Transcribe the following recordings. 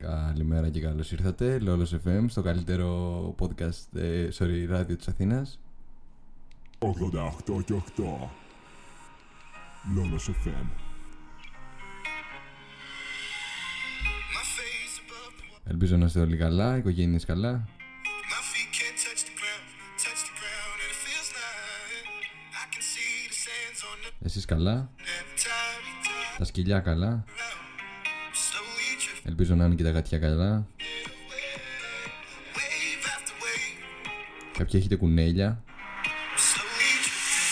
Καλημέρα και καλώς ήρθατε. Λόλος FM στο καλύτερο podcast. Ε, Σωρί, Ράδιο της Αθήνας. Ελπίζω να είστε όλοι καλά. Οι οικογένειες καλά. Εσείς καλά; Τα σκυλιά καλά; Around. Slowly drift Ελπίζω να είναι και τα γατιά καλά. wave after wave. Κάποιοι έχετε κουνέλια, Slowly drift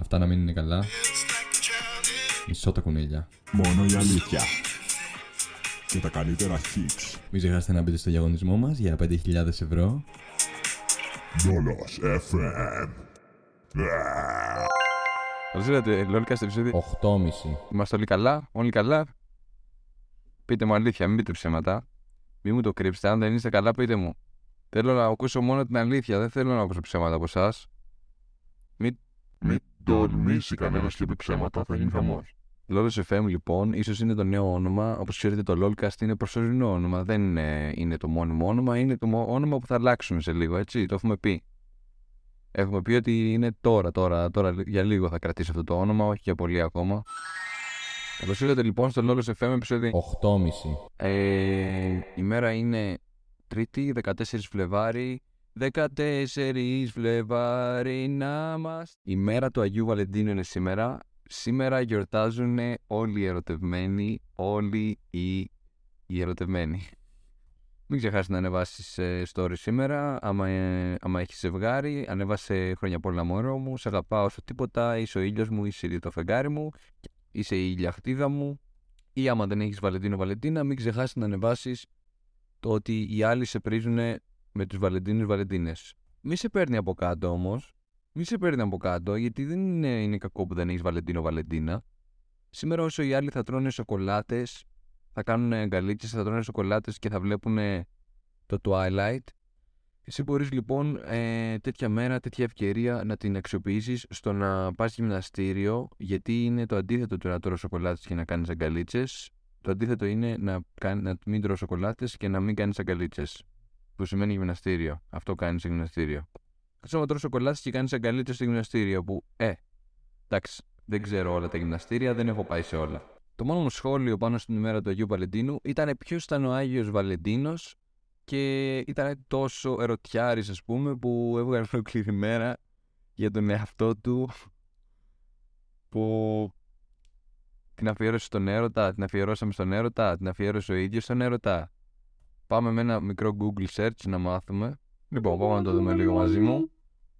αυτά να μην είναι καλά. feels like I'm drowning. Μισό τα κουνέλια. Μόνο η αλήθεια. Και τα καλύτερα hits. Μην ξεχάσετε να μπείτε στο διαγωνισμό μας για 5.000 ευρώ. Λόλος FM. Καλώ ήρθατε, Λόλικα, στο επεισόδιο; 8,5. Είμαστε όλοι καλά, όλοι καλά. Πείτε μου αλήθεια, μην πείτε ψέματα. Μην μου το κρύψετε. Αν δεν είστε καλά, πείτε μου. Θέλω να ακούσω μόνο την αλήθεια. Δεν θέλω να ακούσω ψέματα από εσάς. Μην, Μην τολμήσει κανένας και πει ψέματα, θα γίνει χαμός. Lawless FM λοιπόν, ίσως είναι το νέο όνομα. Όπως ξέρετε, το Lolcast είναι προσωρινό όνομα. Δεν είναι, είναι το μόνιμο όνομα. Είναι το μο- όνομα που θα αλλάξουμε σε λίγο, έτσι. Το έχουμε πει. Έχουμε πει ότι είναι τώρα, τώρα, τώρα για λίγο θα κρατήσει αυτό το όνομα, όχι για πολύ ακόμα. Καλώ ήρθατε λοιπόν στο Lawless FM επεισόδιο. 8,5. Ε, η μέρα είναι Τρίτη, 14 Φλεβάρι. 14 Φλεβάρι να μας. Η μέρα του Αγίου Βαλεντίνου είναι σήμερα. Σήμερα γιορτάζουν όλοι οι ερωτευμένοι, όλοι οι, οι ερωτευμένοι. Μην ξεχάσεις να ανεβάσεις ε, story σήμερα. Άμα, ε, άμα έχεις ζευγάρι, ανέβασε χρόνια πολλά μωρό μου. Σε αγαπάω όσο τίποτα. Είσαι ο ήλιος μου, είσαι το φεγγάρι μου. Είσαι η ηλιαχτίδα μου. Ή άμα δεν έχεις Βαλεντίνο Βαλεντίνα, μην ξεχάσεις να ανεβάσεις το ότι οι άλλοι σε πρίζουν με τους Βαλεντίνους Βαλεντίνες. Μη σε παίρνει από κάτω όμως. Μη σε παίρνει από κάτω, γιατί δεν είναι, είναι κακό που δεν έχεις Βαλεντίνο Βαλεντίνα. Σήμερα όσο οι άλλοι θα τρώνε σοκολάτες, θα κάνουν αγκαλίτσες, θα τρώνε σοκολάτες και θα βλέπουν το Twilight, εσύ μπορείς λοιπόν ε, τέτοια μέρα, τέτοια ευκαιρία να την αξιοποιήσεις στο να πας γυμναστήριο γιατί είναι το αντίθετο του να τρώω σοκολάτες και να κάνεις αγκαλίτσες. Το αντίθετο είναι να, κάν- να μην τρώω σοκολάτες και να μην κάνεις αγκαλίτσες. Που σημαίνει γυμναστήριο. Αυτό κάνεις σε γυμναστήριο. Ξέρω να τρώω σοκολάτες και κάνεις αγκαλίτσες στο γυμναστήριο που, ε, εντάξει, δεν ξέρω όλα τα γυμναστήρια, δεν έχω πάει σε όλα. Το μόνο μου σχόλιο πάνω στην ημέρα του Αγίου Βαλεντίνου ήταν ποιος ήταν ο Άγιος Βαλεντίνος και ήταν τόσο ερωτιάρης ας πούμε που έβγαλε ολόκληρη μέρα για τον εαυτό του που την αφιέρωσε στον έρωτα, την αφιερώσαμε στον έρωτα, την αφιέρωσε ο ίδιος στον έρωτα. Πάμε με ένα μικρό Google search να μάθουμε. Λοιπόν, πάμε να το δούμε λίγο μαζί μου.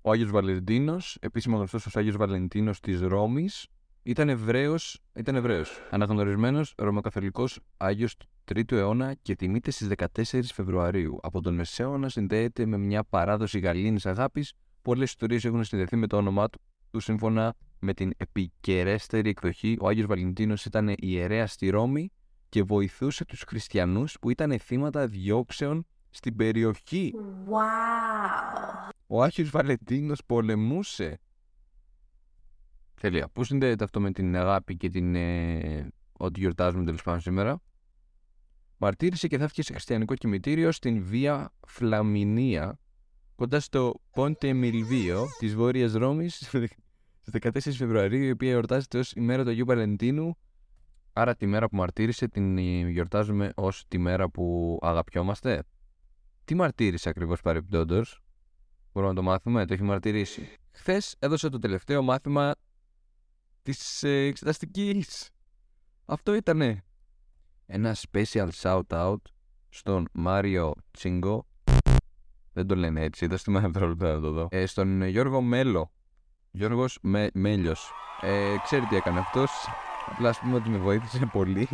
Ο Άγιος Βαλεντίνος, επίσημα γνωστός ως Άγιος Βαλεντίνος της Ρώμης, ήταν Εβραίος, ήταν Εβραίος. Αναγνωρισμένος Ρωμακαθολικός Άγιος του 3ου αιώνα και τιμείται στις 14 Φεβρουαρίου. Από τον Μεσαίωνα συνδέεται με μια παράδοση γαλήνης αγάπης. Πολλές ιστορίες έχουν συνδεθεί με το όνομά του. του σύμφωνα με την επικαιρέστερη εκδοχή, ο Άγιος Βαλεντίνος ήταν ιερέας στη Ρώμη και βοηθούσε τους χριστιανούς που ήταν θύματα διώξεων στην περιοχή. Wow. Ο Άγιος Βαλεντίνος πολεμούσε. Τέλεια. Πού συνδέεται αυτό με την αγάπη και την. Ε, ότι γιορτάζουμε τέλος πάντων σήμερα; Μαρτύρησε και θαύτηκε σε χριστιανικό κημητήριο στην Βία Φλαμινία, κοντά στο Πόντε Μιλβίο της Βόρειας Ρώμης, στις 14 Φεβρουαρίου, η οποία εορτάζεται ως ημέρα του Αγίου Βαλεντίνου. Άρα τη μέρα που μαρτύρησε την ε, γιορτάζουμε ως τη μέρα που αγαπιόμαστε. Τι μαρτύρησε ακριβώς παρεμπιπτόντως, Μπορούμε να το μάθουμε, το έχει μαρτυρήσει. Χθες έδωσα το τελευταίο μάθημα της ε, εξεταστικής. Αυτό ήτανε. Ένα special shout out στον Μάριο Τσίγκο. Δεν το λένε έτσι, δώστε με ένα δευτερόλεπτο να το δω. Ε, στον Γιώργο Μέλο. Γιώργος με, Μέλιος. Ε, ξέρει τι έκανε αυτός. Απλά ας πούμε ότι με βοήθησε πολύ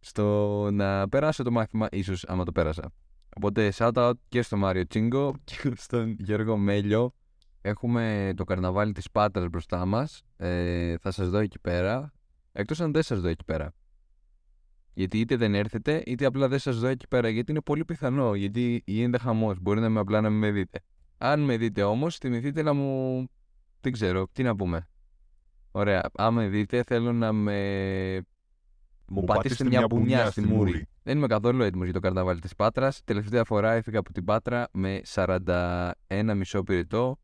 στο να περάσω το μάθημα, ίσως άμα το πέρασα. Οπότε shout out και στο Μάριο Τσίγκο και στον Γιώργο Μέλιο. Έχουμε το καρναβάλι της Πάτρας μπροστά μας. Ε, θα σας δω εκεί πέρα. Εκτός αν δεν σας δω εκεί πέρα. Γιατί είτε δεν έρθετε, είτε απλά δεν σας δω εκεί πέρα. Γιατί είναι πολύ πιθανό. Γιατί γίνεται χαμός. Μπορεί να με απλά να μην με δείτε. Αν με δείτε όμως, θυμηθείτε να μου... Δεν ξέρω, τι να πούμε. Ωραία. Αν με δείτε, θέλω να με Μου πατήστε μια μπουνιά στη μούρη. Δεν είμαι καθόλου έτοιμος για το καρναβάλι της Πάτρας. Τελευταία φορά έφυγα από την Πάτρα με 41 μισό πυρετό.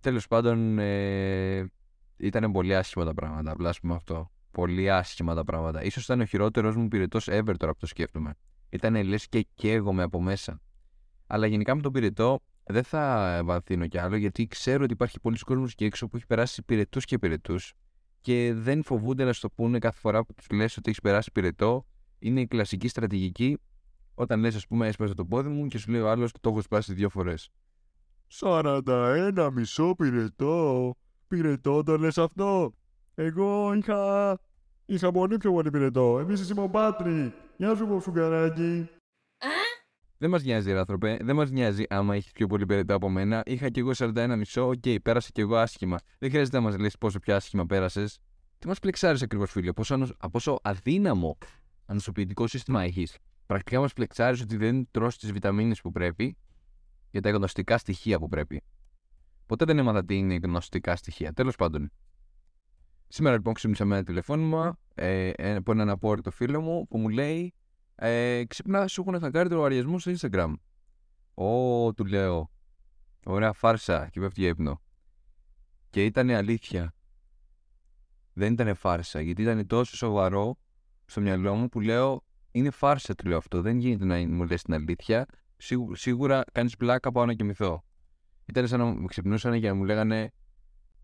Τέλος πάντων, ε, ήταν πολύ άσχημα τα πράγματα. Απλά ας πούμε αυτό. Πολύ άσχημα τα πράγματα. σω ήταν ο χειρότερος μου πυρετός ever τώρα που το σκέφτομαι. Ήταν λες και καίγομαι από μέσα. Αλλά γενικά με τον πυρετό δεν θα βαθύνω κι άλλο γιατί ξέρω ότι υπάρχει πολλοί κόσμος και έξω που έχει περάσει πυρετούς και πυρετούς και δεν φοβούνται να σου το πούνε κάθε φορά που τους λες ότι έχεις περάσει πυρετό. Είναι η κλασική στρατηγική όταν λες, ας πούμε, έσπασε το πόδι μου και σου λέει ο άλλος το έχω σπάσει δύο φορές. 41 μισό πυρετό. Πυρετό το λες αυτό. Εγώ είχα... Είχα πολύ πιο πολύ πυρετό. Επίσης είμαι ο Πάτρι. Γεια σου Ποψουγκαράκι. Δεν μας νοιάζει, ρε άνθρωπε. Δεν μας νοιάζει άμα έχεις πιο πολύ πυρετό από μένα. Είχα κι εγώ 41 μισό. Οκ, πέρασα κι εγώ άσχημα. Δεν χρειάζεται να μας λες πόσο πιο άσχημα πέρασες. Τι μας πλεξάρεις ακριβώς, φίλε; Πόσο, ανο- από πόσο αδύναμο ανοσοποιητικό σύστημα έχεις; Πρακτικά μας πλεξάρεις ότι δεν τρως τις βιταμίνες που πρέπει και τα γνωστικά στοιχεία που πρέπει. Ποτέ δεν έμαθα τι είναι γνωστικά στοιχεία. Τέλος πάντων. Σήμερα λοιπόν ξύπνησα με ένα τηλεφώνημα ε, ε, από έναν απόρριτο φίλο μου που μου λέει ε, ξυπνά, σου έχουν χακάρει το λογαριασμό στο Instagram. Ω, του λέω. Ωραία φάρσα και πέφτει για ύπνο. Και ήταν αλήθεια. Δεν ήταν φάρσα, γιατί ήταν τόσο σοβαρό στο μυαλό μου που λέω είναι φάρσα του λέω αυτό. Δεν γίνεται να μου λες την αλήθεια. Σίγου- σίγουρα κάνεις πλάκα πάω να κοιμηθώ. Ήταν σαν να με ξυπνούσαν και να μου λέγανε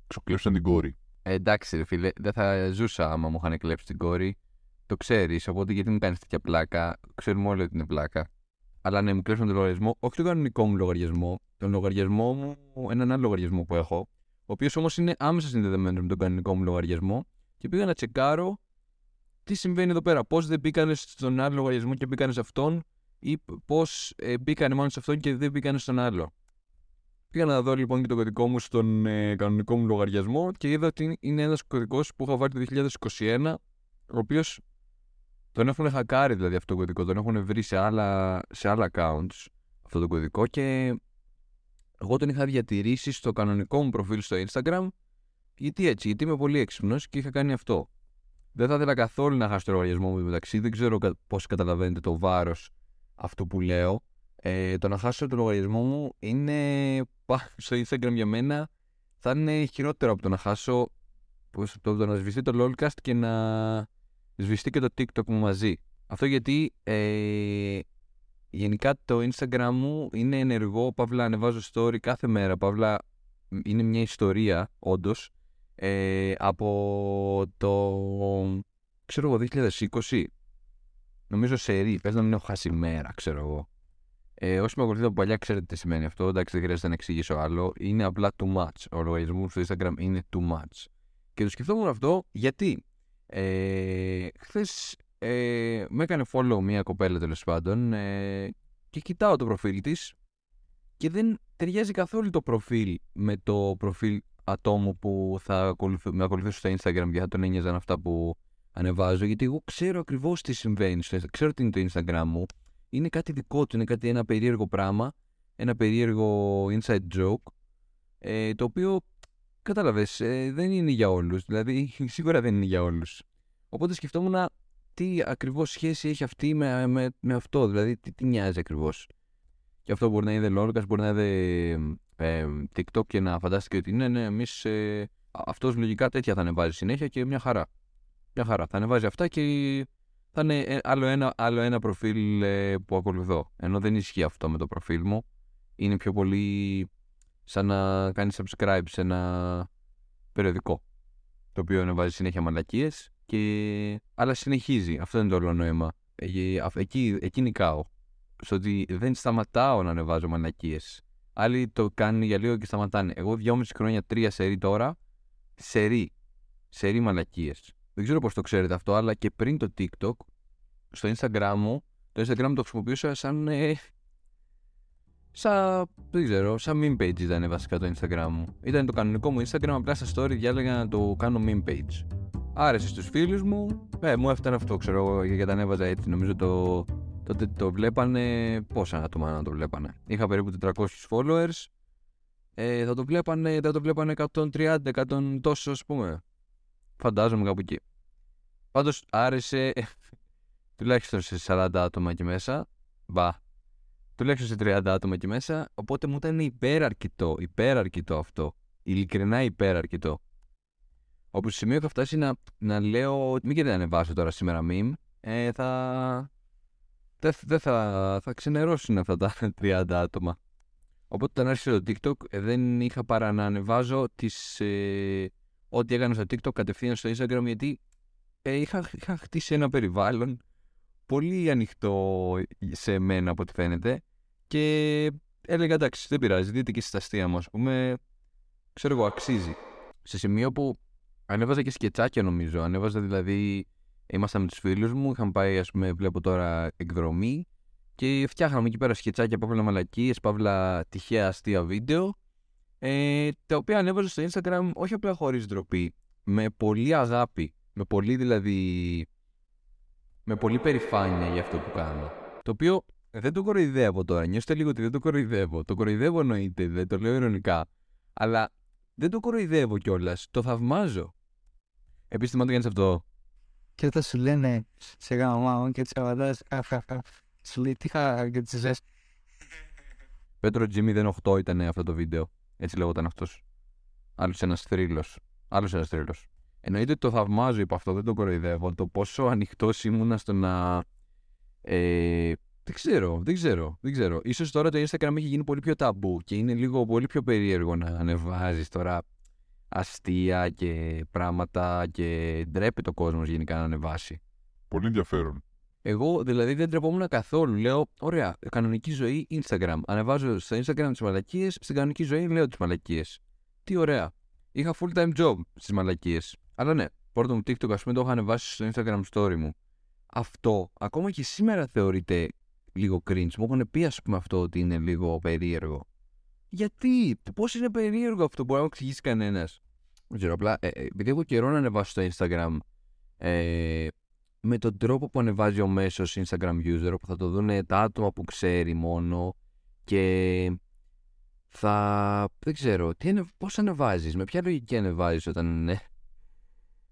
Ξοκλέψαν την κόρη. «Ε, εντάξει, ρε φίλε, δεν θα ζούσα άμα μου είχαν κλέψει την κόρη. Το ξέρεις, οπότε γιατί μου κάνεις τέτοια πλάκα; Ξέρουμε όλοι ότι είναι πλάκα. Αλλά ναι, μου κλέψαν τον λογαριασμό, όχι τον κανονικό μου λογαριασμό, τον λογαριασμό μου, έναν άλλο λογαριασμό που έχω, ο οποίος όμως είναι άμεσα συνδεδεμένος με τον κανονικό μου λογαριασμό και πήγα να τσεκάρω τι συμβαίνει εδώ πέρα. Πώς δεν μπήκανε στον άλλο λογαριασμό και μπήκανε σε αυτόν, ή πώς ε, μπήκανε μόνο σε αυτόν και δεν μπήκανε στον άλλο. Πήγα να δω λοιπόν και το κωδικό μου στον ε, κανονικό μου λογαριασμό και είδα ότι είναι ένας κωδικός που είχα βάλει το 2021, ο οποίος τον έχουν χακάρει δηλαδή αυτό το κωδικό, τον έχουν βρει σε άλλα, σε άλλα accounts αυτό το κωδικό και εγώ τον είχα διατηρήσει στο κανονικό μου προφίλ στο Instagram γιατί έτσι, γιατί είμαι πολύ έξυπνος και είχα κάνει αυτό. Δεν θα ήθελα καθόλου να χάσω το λογαριασμό μου μεταξύ. Δεν ξέρω πώς καταλαβαίνετε το βάρος αυτού που λέω. Ε, το να χάσω το λογαριασμό μου είναι πα- στο Instagram για μένα θα είναι χειρότερο από το να χάσω πώς, το, το να σβηστεί το LOLcast και να σβηστεί και το TikTok μου μαζί. Αυτό γιατί ε, γενικά το Instagram μου είναι ενεργό, παύλα ανεβάζω story κάθε μέρα, παύλα είναι μια ιστορία όντως ε, από το ξέρω εγώ 2020 νομίζω σερί, πες να μην έχω χάσει μέρα ξέρω εγώ ε, όσοι με ακολουθείτε από παλιά ξέρετε τι σημαίνει αυτό. Εντάξει, δεν χρειάζεται να εξηγήσω άλλο. Είναι απλά too much. Ο λογαριασμός μου στο Instagram είναι too much. Και το σκεφτόμουν αυτό γιατί ε, χθες ε, με έκανε follow μια κοπέλα τέλος πάντων ε, και κοιτάω το προφίλ της και δεν ταιριάζει καθόλου το προφίλ με το προφίλ ατόμου που θα ακολουθ, με ακολουθήσει στο Instagram και θα τον ένοιαζαν αυτά που ανεβάζω. Γιατί εγώ ξέρω ακριβώς τι συμβαίνει στο Instagram. Ξέρω τι είναι το Instagram μου είναι κάτι δικό του, είναι κάτι ένα περίεργο πράγμα, ένα περίεργο inside joke, ε, το οποίο, κατάλαβες, ε, δεν είναι για όλους, δηλαδή σίγουρα δεν είναι για όλους. Οπότε σκεφτόμουν τι ακριβώς σχέση έχει αυτή με, με, με αυτό, δηλαδή τι, τι νοιάζει ακριβώς. Και αυτό μπορεί να είναι Lorcas, μπορεί να είναι ε, TikTok και να φαντάστηκε ότι ναι, ναι, εμείς, ε, αυτός λογικά τέτοια θα ανεβάζει συνέχεια και μια χαρά. Μια χαρά. Θα ανεβάζει αυτά και θα είναι ε, άλλο ένα, άλλο ένα προφίλ ε, που ακολουθώ. Ενώ δεν ισχύει αυτό με το προφίλ μου. Είναι πιο πολύ σαν να κάνεις subscribe σε ένα περιοδικό. Το οποίο ανεβάζει συνέχεια μαλακίες. Και... Αλλά συνεχίζει. Αυτό είναι το όλο νόημα. Ε, αφ- Εκεί, εκεί νικάω. Στο ότι δεν σταματάω να ανεβάζω μαλακίες. Άλλοι το κάνουν για λίγο και σταματάνε. Εγώ δυόμιση χρόνια, τρία σερί τώρα. Σερί. Σερί μαλακίες. Δεν ξέρω πώς το ξέρετε αυτό, αλλά και πριν το TikTok, στο Instagram μου, το Instagram το χρησιμοποιούσα σαν... Ε, σαν, δεν ξέρω, σαν meme page ήταν βασικά το Instagram μου. Ήταν το κανονικό μου Instagram, απλά στα story διάλεγα να το κάνω meme page. Άρεσε στους φίλους μου, ε, μου έφτανε αυτό, ξέρω εγώ, γιατί τα ανέβαζα έτσι. Νομίζω το, τότε το βλέπανε, πόσα άτομα να το βλέπανε. Είχα περίπου 400 followers, ε, θα το βλέπανε, θα το βλέπανε 130, 100 τόσο ας πούμε. Φαντάζομαι κάπου εκεί. Πάντως άρεσε τουλάχιστον σε 40 άτομα εκεί μέσα. Μπα. Τουλάχιστον σε 30 άτομα εκεί μέσα. Οπότε μου ήταν υπεραρκητό. Υπεραρκητό αυτό. Ειλικρινά υπεραρκητό. Όπου στο σημείο είχα φτάσει να, να λέω ότι μην και δεν ανεβάσω τώρα σήμερα meme. Ε, θα. Δεν δεν θα, θα ξενερώσουν αυτά τα 30 άτομα. Οπότε όταν άρχισε το TikTok ε, δεν είχα παρά να ανεβάζω τις, ε, ό,τι έκανα στο TikTok κατευθείαν στο Instagram γιατί ε, είχα, είχα χτίσει ένα περιβάλλον πολύ ανοιχτό σε μένα από ό,τι φαίνεται και έλεγα εντάξει δεν πειράζει δείτε και στα αστεία μου ας πούμε ξέρω εγώ αξίζει. Σε σημείο που ανέβαζα και σκετσάκια νομίζω ανέβαζα δηλαδή ήμασταν με τους φίλους μου είχαμε πάει ας πούμε βλέπω τώρα εκδρομή και φτιάχναμε εκεί πέρα σκετσάκια, παύλα μαλακίες, παύλα τυχαία αστεία βίντεο ε, τα οποία ανέβαζα στο Instagram όχι απλά χωρίς ντροπή με πολύ αγάπη με πολύ δηλαδή με πολύ περηφάνεια για αυτό που κάνω το οποίο δεν το κοροϊδεύω τώρα, νιώστε λίγο ότι δεν το κοροϊδεύω το κοροϊδεύω εννοείται, δεν το λέω ειρωνικά αλλά δεν το κοροϊδεύω κιόλας. το θαυμάζω Επίσης θυμάμαι το κάνεις αυτό Και όταν σου λένε σε γαμάω και έτσι αβαντάς, σου λέει τι είχα και τις ζες. Πέτρο Jimmy 08 ήταν αυτό το βίντεο. Έτσι λέγονταν αυτός. Άλλος ένας θρύλος. Άλλος ένας θρύλος. Εννοείται ότι το θαυμάζω υπό αυτό, δεν το κοροϊδεύω. Το πόσο ανοιχτός ήμουνα στο να. Ε, δεν ξέρω, δεν ξέρω, δεν ξέρω. Ίσως τώρα το Instagram έχει γίνει πολύ πιο ταμπού και είναι λίγο πολύ πιο περίεργο να ανεβάζεις τώρα αστεία και πράγματα και ντρέπεται ο κόσμος γενικά να ανεβάσει. Πολύ ενδιαφέρον. Εγώ δηλαδή δεν τρεπόμουν καθόλου. Λέω, ωραία, κανονική ζωή Instagram. Ανεβάζω στο Instagram τις μαλακίες, στην κανονική ζωή λέω τις μαλακίες. Τι ωραία. Είχα full time job στις μαλακίες. Αλλά ναι, πρώτο μου TikTok, ας πούμε, το είχα ανεβάσει στο Instagram story μου. Αυτό ακόμα και σήμερα θεωρείται λίγο cringe. Μου έχουν πει, ας πούμε, αυτό ότι είναι λίγο περίεργο. Γιατί, πώς είναι περίεργο αυτό, μπορεί να μου εξηγήσει κανένας. Δεν ξέρω, απλά ε, ε, επειδή έχω καιρό να ανεβάσω στο Instagram ε, με τον τρόπο που ανεβάζει ο μέσος Instagram user που θα το δουν τα άτομα που ξέρει μόνο και θα... δεν ξέρω, τι ανε... πώς ανεβάζεις, με ποια λογική ανεβάζεις όταν είναι...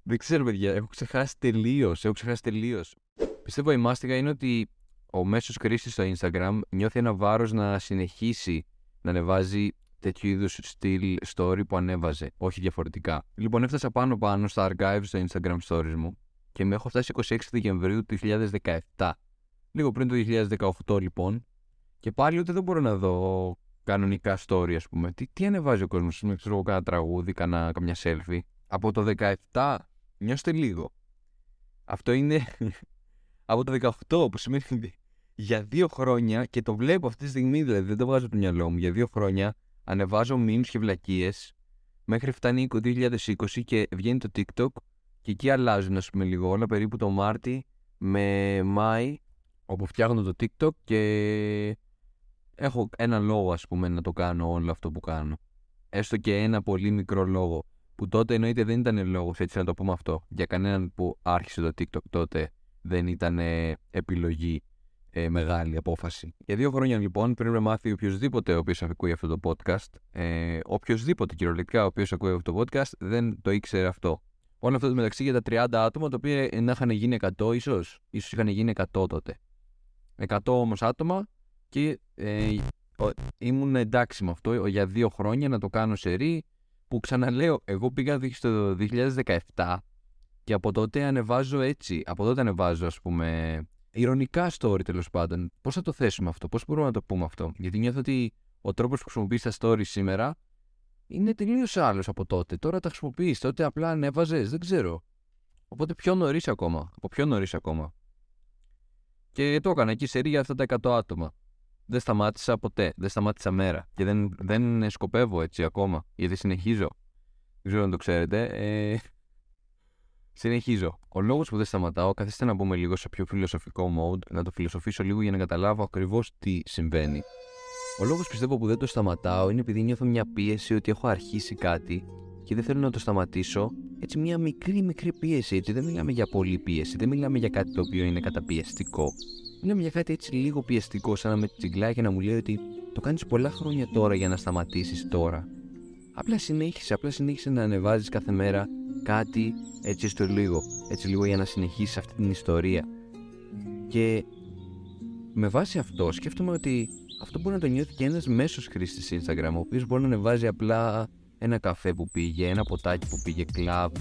Δεν ξέρω παιδιά, έχω ξεχάσει τελείως. έχω ξεχάσει τελείως. Πιστεύω η μάστιγα είναι ότι ο μέσος χρήστη στο Instagram νιώθει ένα βάρος να συνεχίσει να ανεβάζει τέτοιου είδους στυλ story που ανέβαζε, όχι διαφορετικά. Λοιπόν, έφτασα πάνω πάνω στα archives στο Instagram stories μου και με έχω φτάσει 26 Δεκεμβρίου του 2017. Λίγο πριν το 2018 λοιπόν. Και πάλι ούτε δεν μπορώ να δω κανονικά story, ας πούμε. Τι, τι ανεβάζει ο κόσμος, με ξέρω εγώ κάνα τραγούδι, κάνα, καμιά selfie. Από το 17, νιώστε λίγο. Αυτό είναι από το 18, που σημαίνει ότι για δύο χρόνια, και το βλέπω αυτή τη στιγμή, δηλαδή δεν το βγάζω από το μυαλό μου, για δύο χρόνια ανεβάζω memes και βλακίες μέχρι φτάνει το 2020 και βγαίνει το TikTok και εκεί αλλάζουν, ας πούμε, λίγο όλα περίπου το Μάρτι με Μάη, όπου φτιάχνω το TikTok και έχω ένα λόγο, ας πούμε, να το κάνω όλο αυτό που κάνω. Έστω και ένα πολύ μικρό λόγο. Που τότε εννοείται δεν ήταν λόγος, έτσι να το πούμε αυτό. Για κανέναν που άρχισε το TikTok τότε δεν ήταν ε, επιλογή ε, μεγάλη απόφαση. Για δύο χρόνια λοιπόν πρέπει να μάθει οποιοδήποτε ο οποίος ακούει αυτό το podcast, ε, οποιοδήποτε κυριολεκτικά ο οποίος ακούει αυτό το podcast δεν το ήξερε αυτό. Όλο αυτό το μεταξύ για τα 30 άτομα, τα οποία να είχαν γίνει 100 ίσως, ίσως είχαν γίνει 100 τότε. 100 όμως άτομα και ε, ο, ήμουν εντάξει με αυτό για δύο χρόνια να το κάνω σε ρί, που ξαναλέω, εγώ πήγα στο 2017 και από τότε ανεβάζω έτσι, από τότε ανεβάζω ας πούμε ηρωνικά story τέλος πάντων. Πώς θα το θέσουμε αυτό, πώς μπορούμε να το πούμε αυτό; Γιατί νιώθω ότι ο τρόπος που χρησιμοποιείς τα story σήμερα είναι τελείως άλλος από τότε. Τώρα τα χρησιμοποιείς, τότε απλά ανέβαζες, δεν ξέρω. Οπότε πιο νωρίς ακόμα. Από πιο νωρίς ακόμα. Και το έκανα εκεί σε για αυτά τα 100 άτομα. Δεν σταμάτησα ποτέ. Δεν σταμάτησα μέρα. Και δεν, δεν σκοπεύω έτσι ακόμα. Γιατί συνεχίζω. Δεν ξέρω αν το ξέρετε. Ε, συνεχίζω. Ο λόγος που δεν σταματάω, καθίστε να μπούμε λίγο σε πιο φιλοσοφικό mode, να το φιλοσοφήσω λίγο για να καταλάβω ακριβώς τι συμβαίνει. Ο λόγος πιστεύω που δεν το σταματάω είναι επειδή νιώθω μια πίεση ότι έχω αρχίσει κάτι και δεν θέλω να το σταματήσω. Έτσι, μια μικρή μικρή πίεση. Έτσι, δεν μιλάμε για πολλή πίεση, δεν μιλάμε για κάτι το οποίο είναι καταπιεστικό. Μιλάμε για κάτι έτσι λίγο πιεστικό, σαν να με τσιγκλάει και να μου λέει ότι το κάνεις πολλά χρόνια τώρα για να σταματήσεις τώρα. Απλά συνέχισε, απλά συνέχισε να ανεβάζεις κάθε μέρα κάτι έτσι στο λίγο. Έτσι λίγο για να συνεχίσεις αυτή την ιστορία. Και με βάση αυτό σκέφτομαι ότι αυτό μπορεί να το νιώθει και ένας μέσος χρήστης Instagram, ο οποίος μπορεί να ανεβάζει απλά ένα καφέ που πήγε, ένα ποτάκι που πήγε κλαμπ,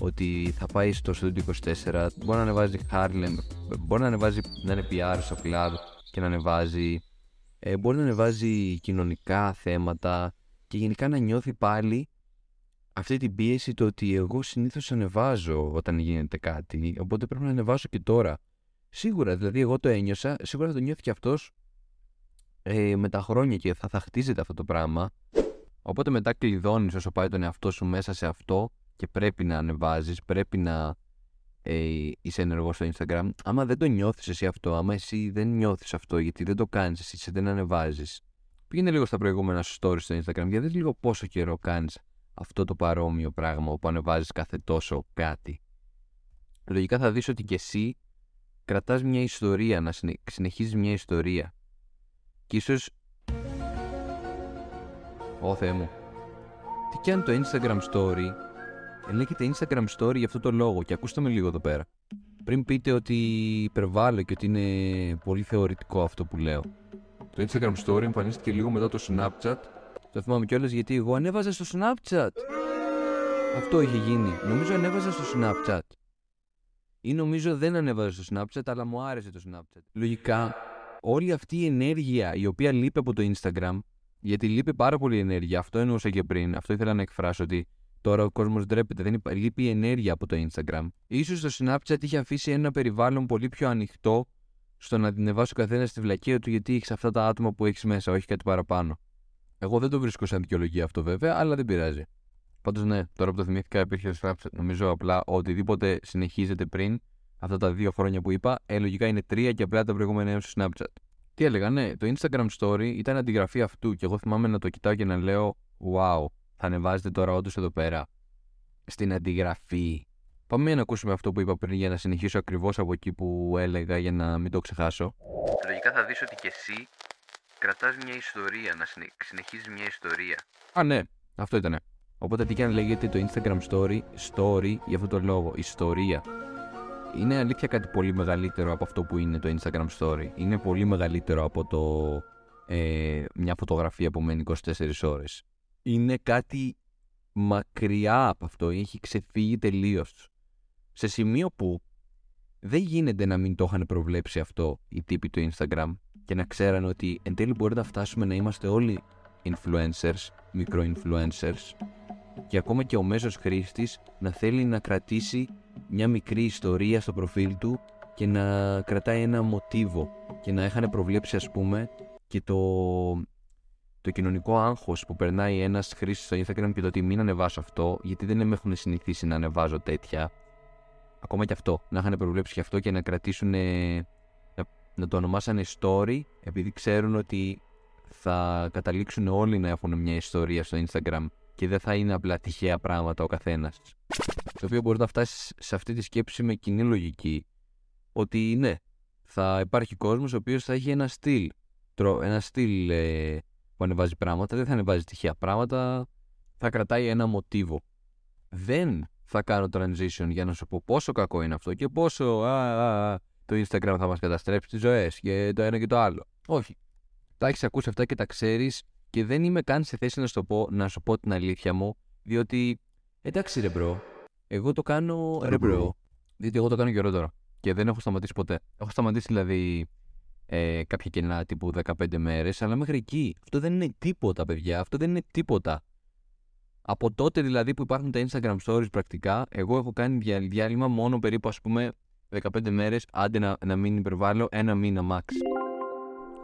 ότι θα πάει στο Studio 24, μπορεί να ανεβάζει Harlem, μπορεί να ανεβάζει να είναι PR στο κλαμπ και να ανεβάζει, ε, μπορεί να ανεβάζει κοινωνικά θέματα και γενικά να νιώθει πάλι αυτή την πίεση το ότι εγώ συνήθως ανεβάζω όταν γίνεται κάτι, οπότε πρέπει να ανεβάσω και τώρα. Σίγουρα, δηλαδή εγώ το ένιωσα, σίγουρα θα το νιώθει και αυτός ε, με τα χρόνια και θα, θα χτίζεται αυτό το πράγμα. Οπότε μετά κλειδώνεις όσο πάει τον εαυτό σου μέσα σε αυτό και πρέπει να ανεβάζεις, πρέπει να ε, είσαι ενεργός στο Instagram. Άμα δεν το νιώθεις εσύ αυτό, άμα εσύ δεν νιώθεις αυτό γιατί δεν το κάνεις εσύ, εσύ δεν ανεβάζεις. Πήγαινε λίγο στα προηγούμενα σου stories στο Instagram για δεις λίγο πόσο καιρό κάνεις αυτό το παρόμοιο πράγμα όπου ανεβάζεις κάθε τόσο κάτι. Λογικά θα δεις ότι και εσύ κρατάς μια ιστορία, να συνε... συνεχίζεις μια ιστορία. Και ίσως... Ω Θεέ μου. Τι κάνει το Instagram Story. Ε, Λέγεται Instagram Story για αυτό το λόγο και ακούστε με λίγο εδώ πέρα. Πριν πείτε ότι υπερβάλλω και ότι είναι πολύ θεωρητικό αυτό που λέω. Το Instagram Story εμφανίστηκε λίγο μετά το Snapchat. Το θυμάμαι κιόλας γιατί εγώ ανέβαζα στο Snapchat. Αυτό είχε γίνει. Νομίζω ανέβαζα στο Snapchat. Ή νομίζω δεν ανέβαζα στο Snapchat, αλλά μου άρεσε το Snapchat. Λογικά, όλη αυτή η ενέργεια η οποία λείπει από το Instagram, γιατί λείπει πάρα πολύ ενέργεια, αυτό εννοούσα και πριν, αυτό ήθελα να εκφράσω ότι τώρα ο κόσμος ντρέπεται, δεν υπά... λείπει η ενέργεια από το Instagram. Ίσως το Snapchat είχε αφήσει ένα περιβάλλον πολύ πιο ανοιχτό στο να την ανεβάσει ο καθένας στη βλακεία του γιατί έχεις αυτά τα άτομα που έχεις μέσα, όχι κάτι παραπάνω. Εγώ δεν το βρίσκω σαν δικαιολογία αυτό βέβαια, αλλά δεν πειράζει. Πάντως ναι, τώρα που το θυμήθηκα υπήρχε στο Snapchat. Νομίζω απλά οτιδήποτε συνεχίζεται πριν αυτά τα δύο χρόνια που είπα, ε, λογικά είναι τρία και απλά τα προηγούμενα είναι στο Snapchat. Τι έλεγα, ναι, το Instagram Story ήταν αντιγραφή αυτού και εγώ θυμάμαι να το κοιτάω και να λέω Wow, θα ανεβάζετε τώρα όντω εδώ πέρα στην αντιγραφή. Πάμε να ακούσουμε αυτό που είπα πριν για να συνεχίσω ακριβώς από εκεί που έλεγα για να μην το ξεχάσω. Λογικά θα δεις ότι και εσύ κρατάς μια ιστορία, να συνε... συνεχίζεις μια ιστορία. Α, ναι, αυτό ήτανε. Οπότε τι και αν λέγεται το Instagram Story, story για αυτό το λόγο, ιστορία. Είναι αλήθεια κάτι πολύ μεγαλύτερο από αυτό που είναι το Instagram Story. Είναι πολύ μεγαλύτερο από το ε, μια φωτογραφία που μένει 24 ώρες. Είναι κάτι μακριά από αυτό, έχει ξεφύγει τελείως. Σε σημείο που δεν γίνεται να μην το είχαν προβλέψει αυτό οι τύποι του Instagram και να ξέραν ότι εν τέλει μπορεί να φτάσουμε να είμαστε όλοι influencers, μικρο-influencers και ακόμα και ο μέσος χρήστης να θέλει να κρατήσει μια μικρή ιστορία στο προφίλ του και να κρατάει ένα μοτίβο και να είχαν προβλέψει ας πούμε και το, το κοινωνικό άγχος που περνάει ένας χρήστης στο Instagram και το ότι μην ανεβάσω αυτό γιατί δεν με έχουν συνηθίσει να ανεβάζω τέτοια ακόμα και αυτό, να είχαν προβλέψει και αυτό και να κρατήσουν να, να το ονομάσανε story επειδή ξέρουν ότι θα καταλήξουν όλοι να έχουν μια ιστορία στο Instagram και δεν θα είναι απλά τυχαία πράγματα ο καθένας. Το οποίο μπορεί να φτάσεις σε αυτή τη σκέψη με κοινή λογική ότι ναι, θα υπάρχει κόσμος ο οποίος θα έχει ένα στυλ, ένα στυλ ε, που ανεβάζει πράγματα, δεν θα ανεβάζει τυχαία πράγματα, θα κρατάει ένα μοτίβο. Δεν θα κάνω transition για να σου πω πόσο κακό είναι αυτό και πόσο α, α, α, το Instagram θα μας καταστρέψει τις ζωές και το ένα και το άλλο. Όχι. Τα έχεις ακούσει αυτά και τα ξέρεις και δεν είμαι καν σε θέση να σου, πω, να σου πω την αλήθεια μου, διότι εντάξει ρε bro, εγώ το κάνω ρε bro, διότι εγώ το κάνω καιρό τώρα και δεν έχω σταματήσει ποτέ. Έχω σταματήσει δηλαδή ε, κάποια κενά τύπου 15 μέρες, αλλά μέχρι εκεί. Αυτό δεν είναι τίποτα παιδιά, αυτό δεν είναι τίποτα. Από τότε δηλαδή που υπάρχουν τα Instagram stories πρακτικά, εγώ έχω κάνει δια- διάλειμμα μόνο περίπου ας πούμε 15 μέρες, άντε να, να μην υπερβάλλω, ένα μήνα max.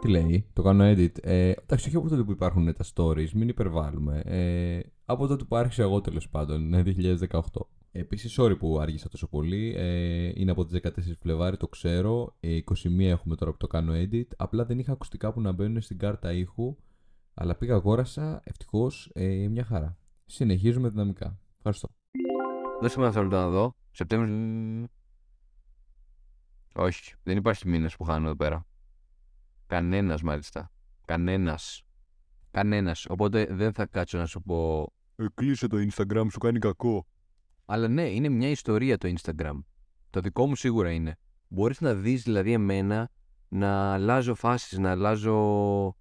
Τι λέει, το κάνω edit. Ε, εντάξει, όχι από τότε που υπάρχουν τα stories, μην υπερβάλλουμε. Ε, από τότε που άρχισα εγώ τέλος πάντων, ναι, 2018. Επίσης, sorry που άργησα τόσο πολύ. Ε, είναι από τις 14 Φλεβάρι, το ξέρω. Ε, 21 έχουμε τώρα που το κάνω edit. Απλά δεν είχα ακουστικά που να μπαίνουν στην κάρτα ήχου. Αλλά πήγα, αγόρασα. Ευτυχώς, ε, μια χαρά. Συνεχίζουμε δυναμικά. Ευχαριστώ. Δώσε μου ένα λεπτό να δω. Σεπτέμβριο. Όχι, δεν υπάρχει μήνες που χάνω εδώ πέρα. Κανένας μάλιστα. Κανένας. Κανένας. Οπότε δεν θα κάτσω να σου πω. Ε, κλείσε το Instagram, σου κάνει κακό. Αλλά ναι, είναι μια ιστορία το Instagram. Το δικό μου σίγουρα είναι. Μπορείς να δεις δηλαδή εμένα να αλλάζω φάσεις, να αλλάζω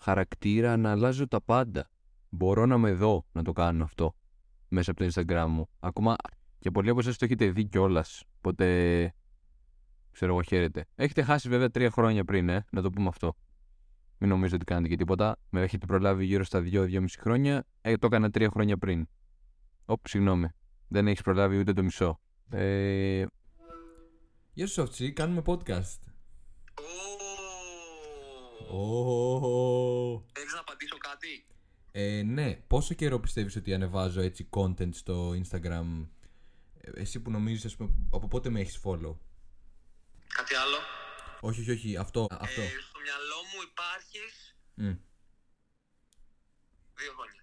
χαρακτήρα, να αλλάζω τα πάντα. Μπορώ να με δω να το κάνω αυτό μέσα από το Instagram μου. Ακόμα και πολλοί από εσάς το έχετε δει κιόλας. Οπότε, ξέρω εγώ, χαίρετε. Έχετε χάσει βέβαια τρία χρόνια πριν, ε, να το πούμε αυτό. Μην νομίζετε ότι κάνετε και τίποτα. Με έχετε προλάβει γύρω στα 2-2,5 χρόνια. Ε, το έκανα τρία χρόνια πριν. Ωπ, συγγνώμη. Δεν έχεις προλάβει ούτε το μισό. Ε, Γεια σου, Σοφτσί, κάνουμε podcast. Ω, Ω. Έχεις να απαντήσω κάτι; Ε, ναι, πόσο καιρό πιστεύεις ότι ανεβάζω έτσι content στο Instagram; Ε, Εσύ που νομίζεις, ας πούμε, από πότε με έχεις follow; Κάτι άλλο; Όχι, όχι, όχι, αυτό, α, αυτό Ε, στο μυαλό μου υπάρχεις Μμ. δύο χρόνια.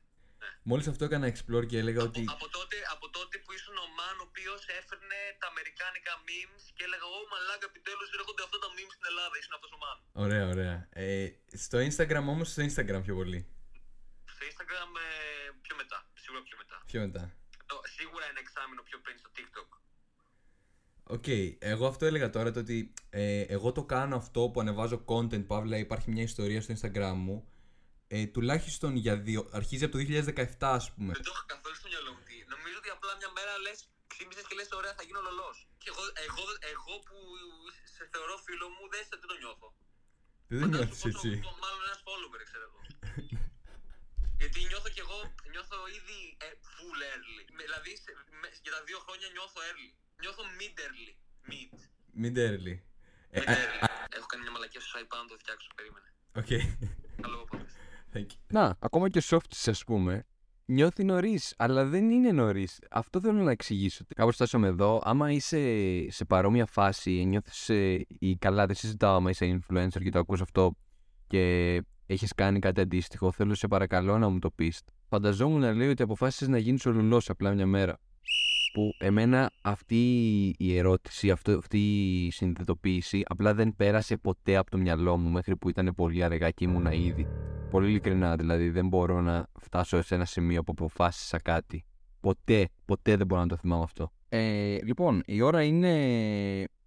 Μόλις αυτό έκανα explore και έλεγα ότι Από, τότε, από τότε που ήσουν ο man ο οποίος έφερνε τα αμερικάνικα memes και έλεγα Ω μαλάκα επιτέλους έρχονται αυτά τα memes στην Ελλάδα. Ήσουν αυτός ο man. Ωραία, ωραία ε, Στο Instagram όμως, στο Instagram πιο πολύ Στο Instagram ε, πιο μετά. Σίγουρα πιο μετά. Πιο μετά Το, σίγουρα ένα εξάμηνο πιο πριν στο TikTok. OK, εγώ αυτό έλεγα τώρα το ότι ε, εγώ το κάνω αυτό που ανεβάζω content, παύλα υπάρχει μια ιστορία στο Instagram μου ε, τουλάχιστον για δύο, αρχίζει από το 2017 ας πούμε Δεν το έχω καθόλου στο μυαλό μου. τι. Νομίζω ότι απλά μια μέρα λες, ξύπνησε και λες: Ωραία, θα γίνω λολός. Και εγώ, εγώ, εγώ που σε θεωρώ φίλο μου, δεν, δεν το νιώθω. Δεν Φαντάζομαι νιώθεις πόσο- έτσι πο- Μάλλον ένας follower, ξέρω εγώ. Γιατί νιώθω κι εγώ, νιώθω ήδη ε, full early. Με- Δηλαδή σε- με- για τα δύο χρόνια νιώθω early. Νιώθω mid early. Mid. Μην τέρλι Ε, Mid early. Έχω κάνει μια μαλακία στο site, πάω να το φτιάξω. Περίμενε. Οκ, Καλό podcast. thank you Να, ακόμα και ο Softs, ας πούμε, νιώθει νωρίς, αλλά δεν είναι νωρίς. Αυτό θέλω να εξηγήσω. Κάπως φτάσαμε εδώ. Άμα είσαι σε παρόμοια φάση, νιώθεις ή καλά, δεν συζητάω άμα είσαι influencer και το ακούς αυτό και έχεις κάνει κάτι αντίστοιχο, θέλω σε παρακαλώ να μου το πεις. Φανταζόμουν να λέει ότι αποφάσισες να γίνεις ο λουλός απλά μια μέρα. Που εμένα αυτή η ερώτηση, αυτό, αυτή η συνειδητοποίηση απλά δεν πέρασε ποτέ από το μυαλό μου μέχρι που ήταν πολύ αργά και ήμουνα ήδη. Πολύ ειλικρινά, δηλαδή δεν μπορώ να φτάσω σε ένα σημείο που αποφάσισα κάτι. Ποτέ, ποτέ δεν μπορώ να το θυμάμαι αυτό. Ε, λοιπόν, η ώρα είναι.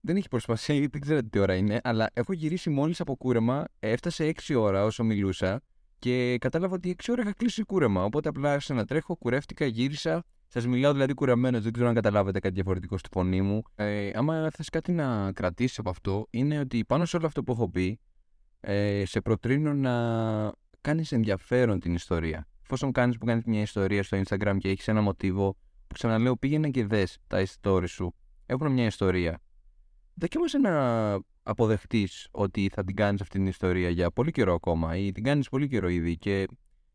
Δεν έχει προσπασία, γιατί δεν ξέρετε τι ώρα είναι, αλλά έχω γυρίσει μόλις από κούρεμα. Έφτασε 6 ώρα όσο μιλούσα και κατάλαβα ότι 6 ώρα είχα κλείσει κούρεμα. Οπότε απλά άρχισα να τρέχω, κουρεύτηκα, γύρισα. Σας μιλάω δηλαδή κουρεμένος, δεν ξέρω αν καταλάβετε κάτι διαφορετικό στη φωνή μου. Ε, άμα θες κάτι να κρατήσεις από αυτό, είναι ότι πάνω σε όλο αυτό που έχω πει, ε, σε προτρύνω να κάνεις ενδιαφέρον την ιστορία. Εφόσον κάνεις που κάνεις μια ιστορία στο Instagram και έχεις ένα μοτίβο, που ξαναλέω πήγαινε και δες τα stories σου, έχουν μια ιστορία. Δοκίμασε να αποδεχτείς ότι θα την κάνεις αυτή την ιστορία για πολύ καιρό ακόμα ή την κάνεις πολύ καιρό ήδη και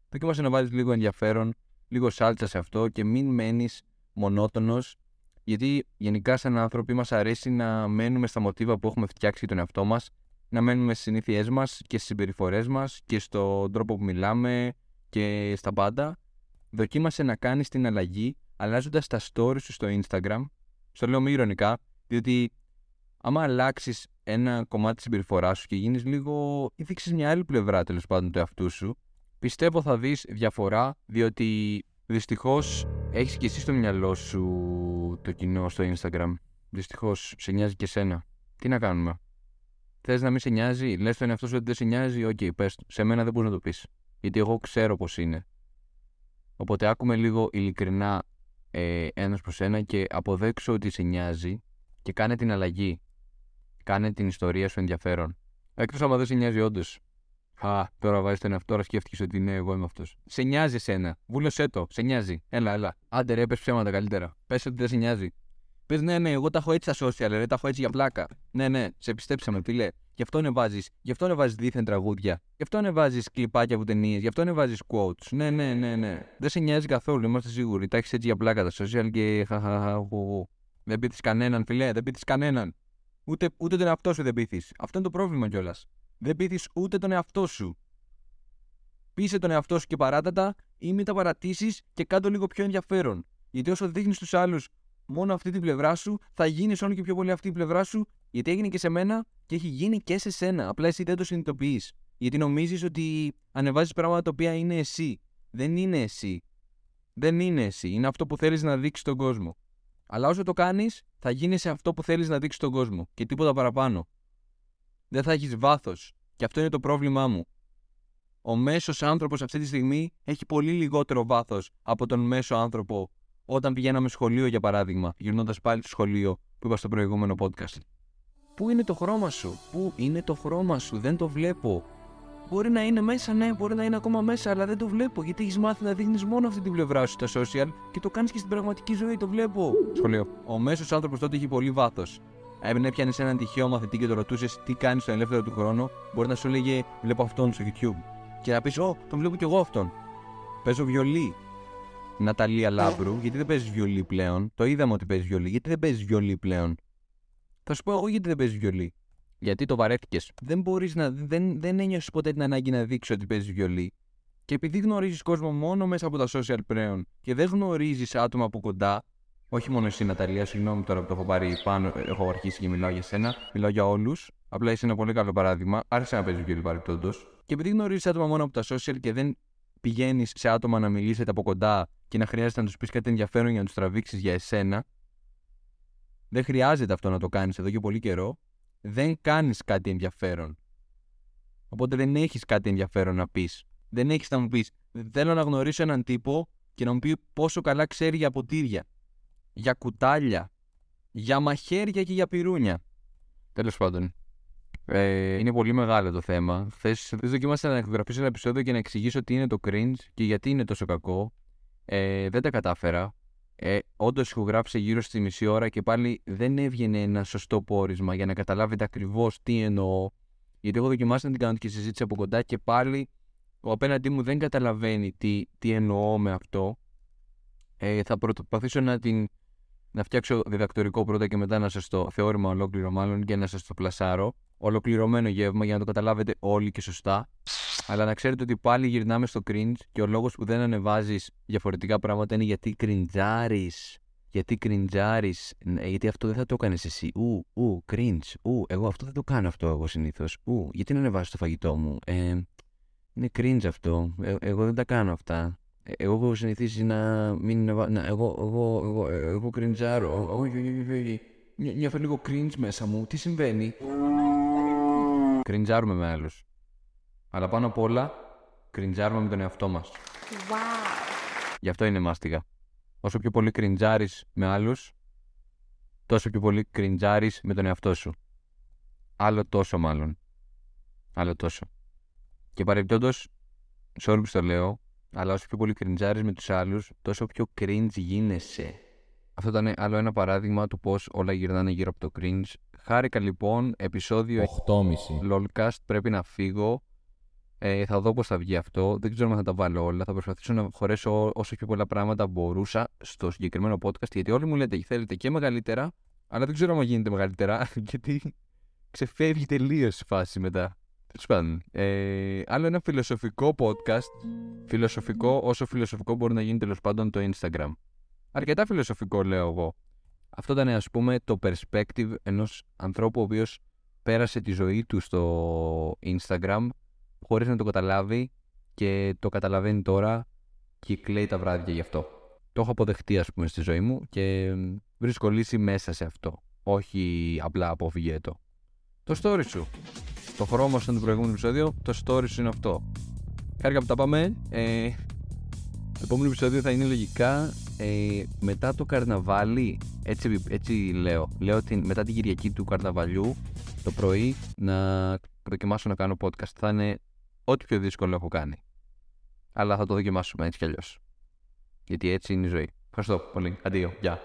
δοκίμασε να βάλεις λίγο ενδιαφέρον, λίγο σάλτσα σε αυτό και μην μένεις μονότονος γιατί γενικά σαν άνθρωποι μας αρέσει να μένουμε στα μοτίβα που έχουμε φτιάξει για τον εαυτό μας να μένουμε στις συνήθειές μας και στις συμπεριφορές μας και στον τρόπο που μιλάμε και στα πάντα. Δοκίμασε να κάνεις την αλλαγή αλλάζοντας τα stories σου στο Instagram. Στο λέω μη ηρωνικά, διότι άμα αλλάξεις ένα κομμάτι της συμπεριφοράς σου και γίνεις λίγο ή δείξεις μια άλλη πλευρά τέλος πάντων του εαυτού σου, πιστεύω θα δεις διαφορά, διότι δυστυχώς έχεις και εσύ στο μυαλό σου το κοινό στο Instagram. Δυστυχώς σε νοιάζει και σένα. Τι να κάνουμε; Θες να μην σε νοιάζει, λες τον εαυτό σου ότι δεν σε νοιάζει, OK, okay, πες, σε μένα δεν μπορείς να το πεις. Γιατί εγώ ξέρω πώς είναι. Οπότε άκου με λίγο ειλικρινά ε, ένας προς ένα και αποδέξου ότι σε νοιάζει και κάνε την αλλαγή. Κάνε την ιστορία σου ενδιαφέρον. Εκτός άμα δεν σε νοιάζει, όντως. Α, τώρα βάζεις τον εαυτό, τώρα σκέφτηκες ότι ναι, εγώ είμαι αυτός. Σε νοιάζει εσένα. Βούλωσέ το, σε νοιάζει. Έλα, έλα. Άντε ρε, πες ψέματα καλύτερα. Πες ότι δεν σε νοιάζει. Πες ναι, ναι, εγώ τα έχω έτσι στα social, ρε, τα έχω έτσι για πλάκα. Ναι, ναι, σε πιστέψαμε, φίλε. Γι' αυτό ανεβάζει, γι' αυτό ανεβάζει δίθεν τραγούδια. Γι' αυτό ανεβάζει κλιπάκια από ταινίες, γι' αυτό ανεβάζει quotes. Ναι, ναι, ναι, ναι. Δεν σε νοιάζει καθόλου, είμαστε σίγουροι. Τα έχεις έτσι για πλάκα τα social και χαχαχαχου. Δεν πείθεις κανέναν, φιλέ, δεν πείθεις κανέναν. Ούτε, ούτε τον εαυτό σου δεν πείθεις. Αυτό είναι το πρόβλημα κιόλας. Δεν πείθεις ούτε τον εαυτό σου. Πείσε τον εαυτό σου και παράτατα ή μην τα παρατήσεις και κάτω λίγο πιο ενδιαφέρον. Γιατί όσο δείχνεις στου άλλους μόνο αυτή την πλευρά σου, θα γίνεις όλο και πιο πολύ αυτή η πλευρά σου, γιατί έγινε και σε μένα και έχει γίνει και σε σένα. Απλά εσύ δεν το συνειδητοποιείς. Γιατί νομίζεις ότι ανεβάζεις πράγματα τα οποία είναι εσύ. Δεν είναι εσύ. Δεν είναι εσύ. Είναι αυτό που θέλεις να δείξεις στον κόσμο. Αλλά όσο το κάνεις, θα γίνει σε αυτό που θέλεις να δείξεις στον κόσμο και τίποτα παραπάνω. Δεν θα έχεις βάθος. Και αυτό είναι το πρόβλημά μου. Ο μέσος άνθρωπος αυτή τη στιγμή έχει πολύ λιγότερο βάθος από τον μέσο άνθρωπο όταν πηγαίναμε σχολείο, για παράδειγμα, γυρνώντας πάλι στο σχολείο που είπα στο προηγούμενο podcast. Πού είναι το χρώμα σου, Πού είναι το χρώμα σου, δεν το βλέπω. Μπορεί να είναι μέσα, ναι, μπορεί να είναι ακόμα μέσα, αλλά δεν το βλέπω γιατί έχεις μάθει να δείχνεις μόνο αυτή την πλευρά σου στα social και το κάνεις και στην πραγματική ζωή, το βλέπω. Σχολείο. Ο μέσος άνθρωπος τότε έχει πολύ βάθος. Έμενε, έπιανε έναν τυχαίο μαθητή και το ρωτούσες τι κάνεις στον ελεύθερο του χρόνο, μπορεί να σου έλεγε Βλέπω αυτόν στο YouTube. Και να πεις: Ω, τον βλέπω κι εγώ αυτόν. Παίζω βιολί. Ναταλία Λάμπρου, γιατί δεν παίζεις βιολί πλέον; Το είδαμε ότι παίζεις βιολί. Γιατί δεν παίζεις βιολί πλέον; Θα σου πω εγώ γιατί δεν παίζεις βιολί. Γιατί το βαρέθηκες. Δεν μπορείς να. Δεν, δεν ένιωσες ποτέ την ανάγκη να δείξεις ότι παίζεις βιολί. Και επειδή γνωρίζεις κόσμο μόνο μέσα από τα social πλέον και δεν γνωρίζεις άτομα από κοντά, όχι μόνο εσύ Ναταλία, συγγνώμη τώρα που το έχω πάρει πάνω, έχω αρχίσει και μιλάω για σένα, μιλάω για όλους. Απλά είσαι ένα πολύ καλό παράδειγμα. Άρχισε να παίζεις βιολί παρεπτόντω. Και επειδή γνωρίζεις άτομα μόνο από τα social και δεν πηγαίνεις σε άτομα να μιλήσετε από κοντά και να χρειάζεται να τους πεις κάτι ενδιαφέρον για να τους τραβήξεις για εσένα, δεν χρειάζεται αυτό να το κάνεις εδώ και πολύ καιρό. Δεν κάνεις κάτι ενδιαφέρον. Οπότε δεν έχεις κάτι ενδιαφέρον να πεις. Δεν έχεις να μου πεις, Θέλω να γνωρίσω έναν τύπο και να μου πει πόσο καλά ξέρει για ποτήρια, για κουτάλια, για μαχαίρια και για πυρούνια. Τέλος πάντων. Ε, είναι πολύ μεγάλο το θέμα. Χθες δοκίμασα να ηχογραφήσω ένα επεισόδιο και να εξηγήσω τι είναι το cringe και γιατί είναι τόσο κακό. Ε, δεν τα κατάφερα. Ε, Όντως ηχογράφησε γύρω στη μισή ώρα και πάλι δεν έβγαινε ένα σωστό πόρισμα για να καταλάβετε ακριβώς τι εννοώ. Γιατί εγώ δοκιμάσα να την κάνω και συζήτηση από κοντά και πάλι ο απέναντί μου δεν καταλαβαίνει τι, τι εννοώ με αυτό. Ε, θα προσπαθήσω να την να φτιάξω διδακτορικό πρώτα και μετά να σας το θεώρημα ολόκληρο μάλλον και να σας το πλασάρω. Ολοκληρωμένο γεύμα για να το καταλάβετε όλοι και σωστά. Αλλά να ξέρετε ότι πάλι γυρνάμε στο cringe και ο λόγος που δεν ανεβάζεις διαφορετικά πράγματα είναι γιατί κριντζάρεις. Γιατί κριντζάρεις. Γιατί αυτό δεν θα το έκανες εσύ. Ου, ου, cringe. Ου, εγώ αυτό δεν το κάνω αυτό εγώ συνήθως. Ου, γιατί να ανεβάζεις το φαγητό μου. Ε, είναι cringe αυτό. Ε, εγώ δεν τα κάνω αυτά. Ε, εγώ έχω συνηθίσει να μην Να, εγώ, εγώ, εγώ, εγώ κριντζάρω. Νιώθω λίγο cringe μέσα μου. Τι συμβαίνει; Κριντζάρουμε με άλλους. Αλλά πάνω απ' όλα, κριντζάρουμε με τον εαυτό μας. Wow. Γι' αυτό είναι μάστιγα. Όσο πιο πολύ κριντζάρεις με άλλους, τόσο πιο πολύ κριντζάρεις με τον εαυτό σου. Άλλο τόσο μάλλον. Άλλο τόσο. Και παρεμπιπτόντως, σε όλους που το λέω, αλλά όσο πιο πολύ κριντζάρεις με τους άλλους, τόσο πιο cringe γίνεσαι. Αυτό ήταν άλλο ένα παράδειγμα του πώς όλα γυρνάνε γύρω από το cringe. Χάρηκα λοιπόν, επεισόδιο 8,5. LOLcast, πρέπει να φύγω. Ε, θα δω πώς θα βγει αυτό. Δεν ξέρω αν θα τα βάλω όλα. Θα προσπαθήσω να χωρέσω όσο πιο πολλά πράγματα μπορούσα στο συγκεκριμένο podcast. Γιατί όλοι μου λέτε θέλετε και μεγαλύτερα, αλλά δεν ξέρω αν γίνεται μεγαλύτερα. Γιατί ξεφεύγει τελείως η φάση μετά. Τέλος πάντων. Ε, άλλο ένα φιλοσοφικό podcast. Φιλοσοφικό, όσο φιλοσοφικό μπορεί να γίνει τέλος πάντων το Instagram. Αρκετά φιλοσοφικό, λέω εγώ. Αυτό ήταν, ας πούμε, το perspective ενός ανθρώπου ο οποίος πέρασε τη ζωή του στο Instagram χωρίς να το καταλάβει και το καταλαβαίνει τώρα και κλαίει τα βράδια γι' αυτό. Το έχω αποδεχτεί, ας πούμε, στη ζωή μου και βρίσκω λύση μέσα σε αυτό. Όχι απλά αποφυγέτο. Το story σου. Το χρώμα σου το προηγούμενο επεισόδιο, το story σου είναι αυτό. Χάρηκα που τα πάμε. Ε, το επόμενο επεισόδιο θα είναι λογικά ε, μετά το καρναβάλι. Έτσι, έτσι λέω. Λέω ότι μετά την Κυριακή του καρναβαλιού το πρωί να δοκιμάσω να κάνω podcast. Θα είναι ό,τι πιο δύσκολο έχω κάνει. Αλλά θα το δοκιμάσουμε έτσι κι αλλιώς. Γιατί έτσι είναι η ζωή. Ευχαριστώ πολύ. Αντίο. Γεια.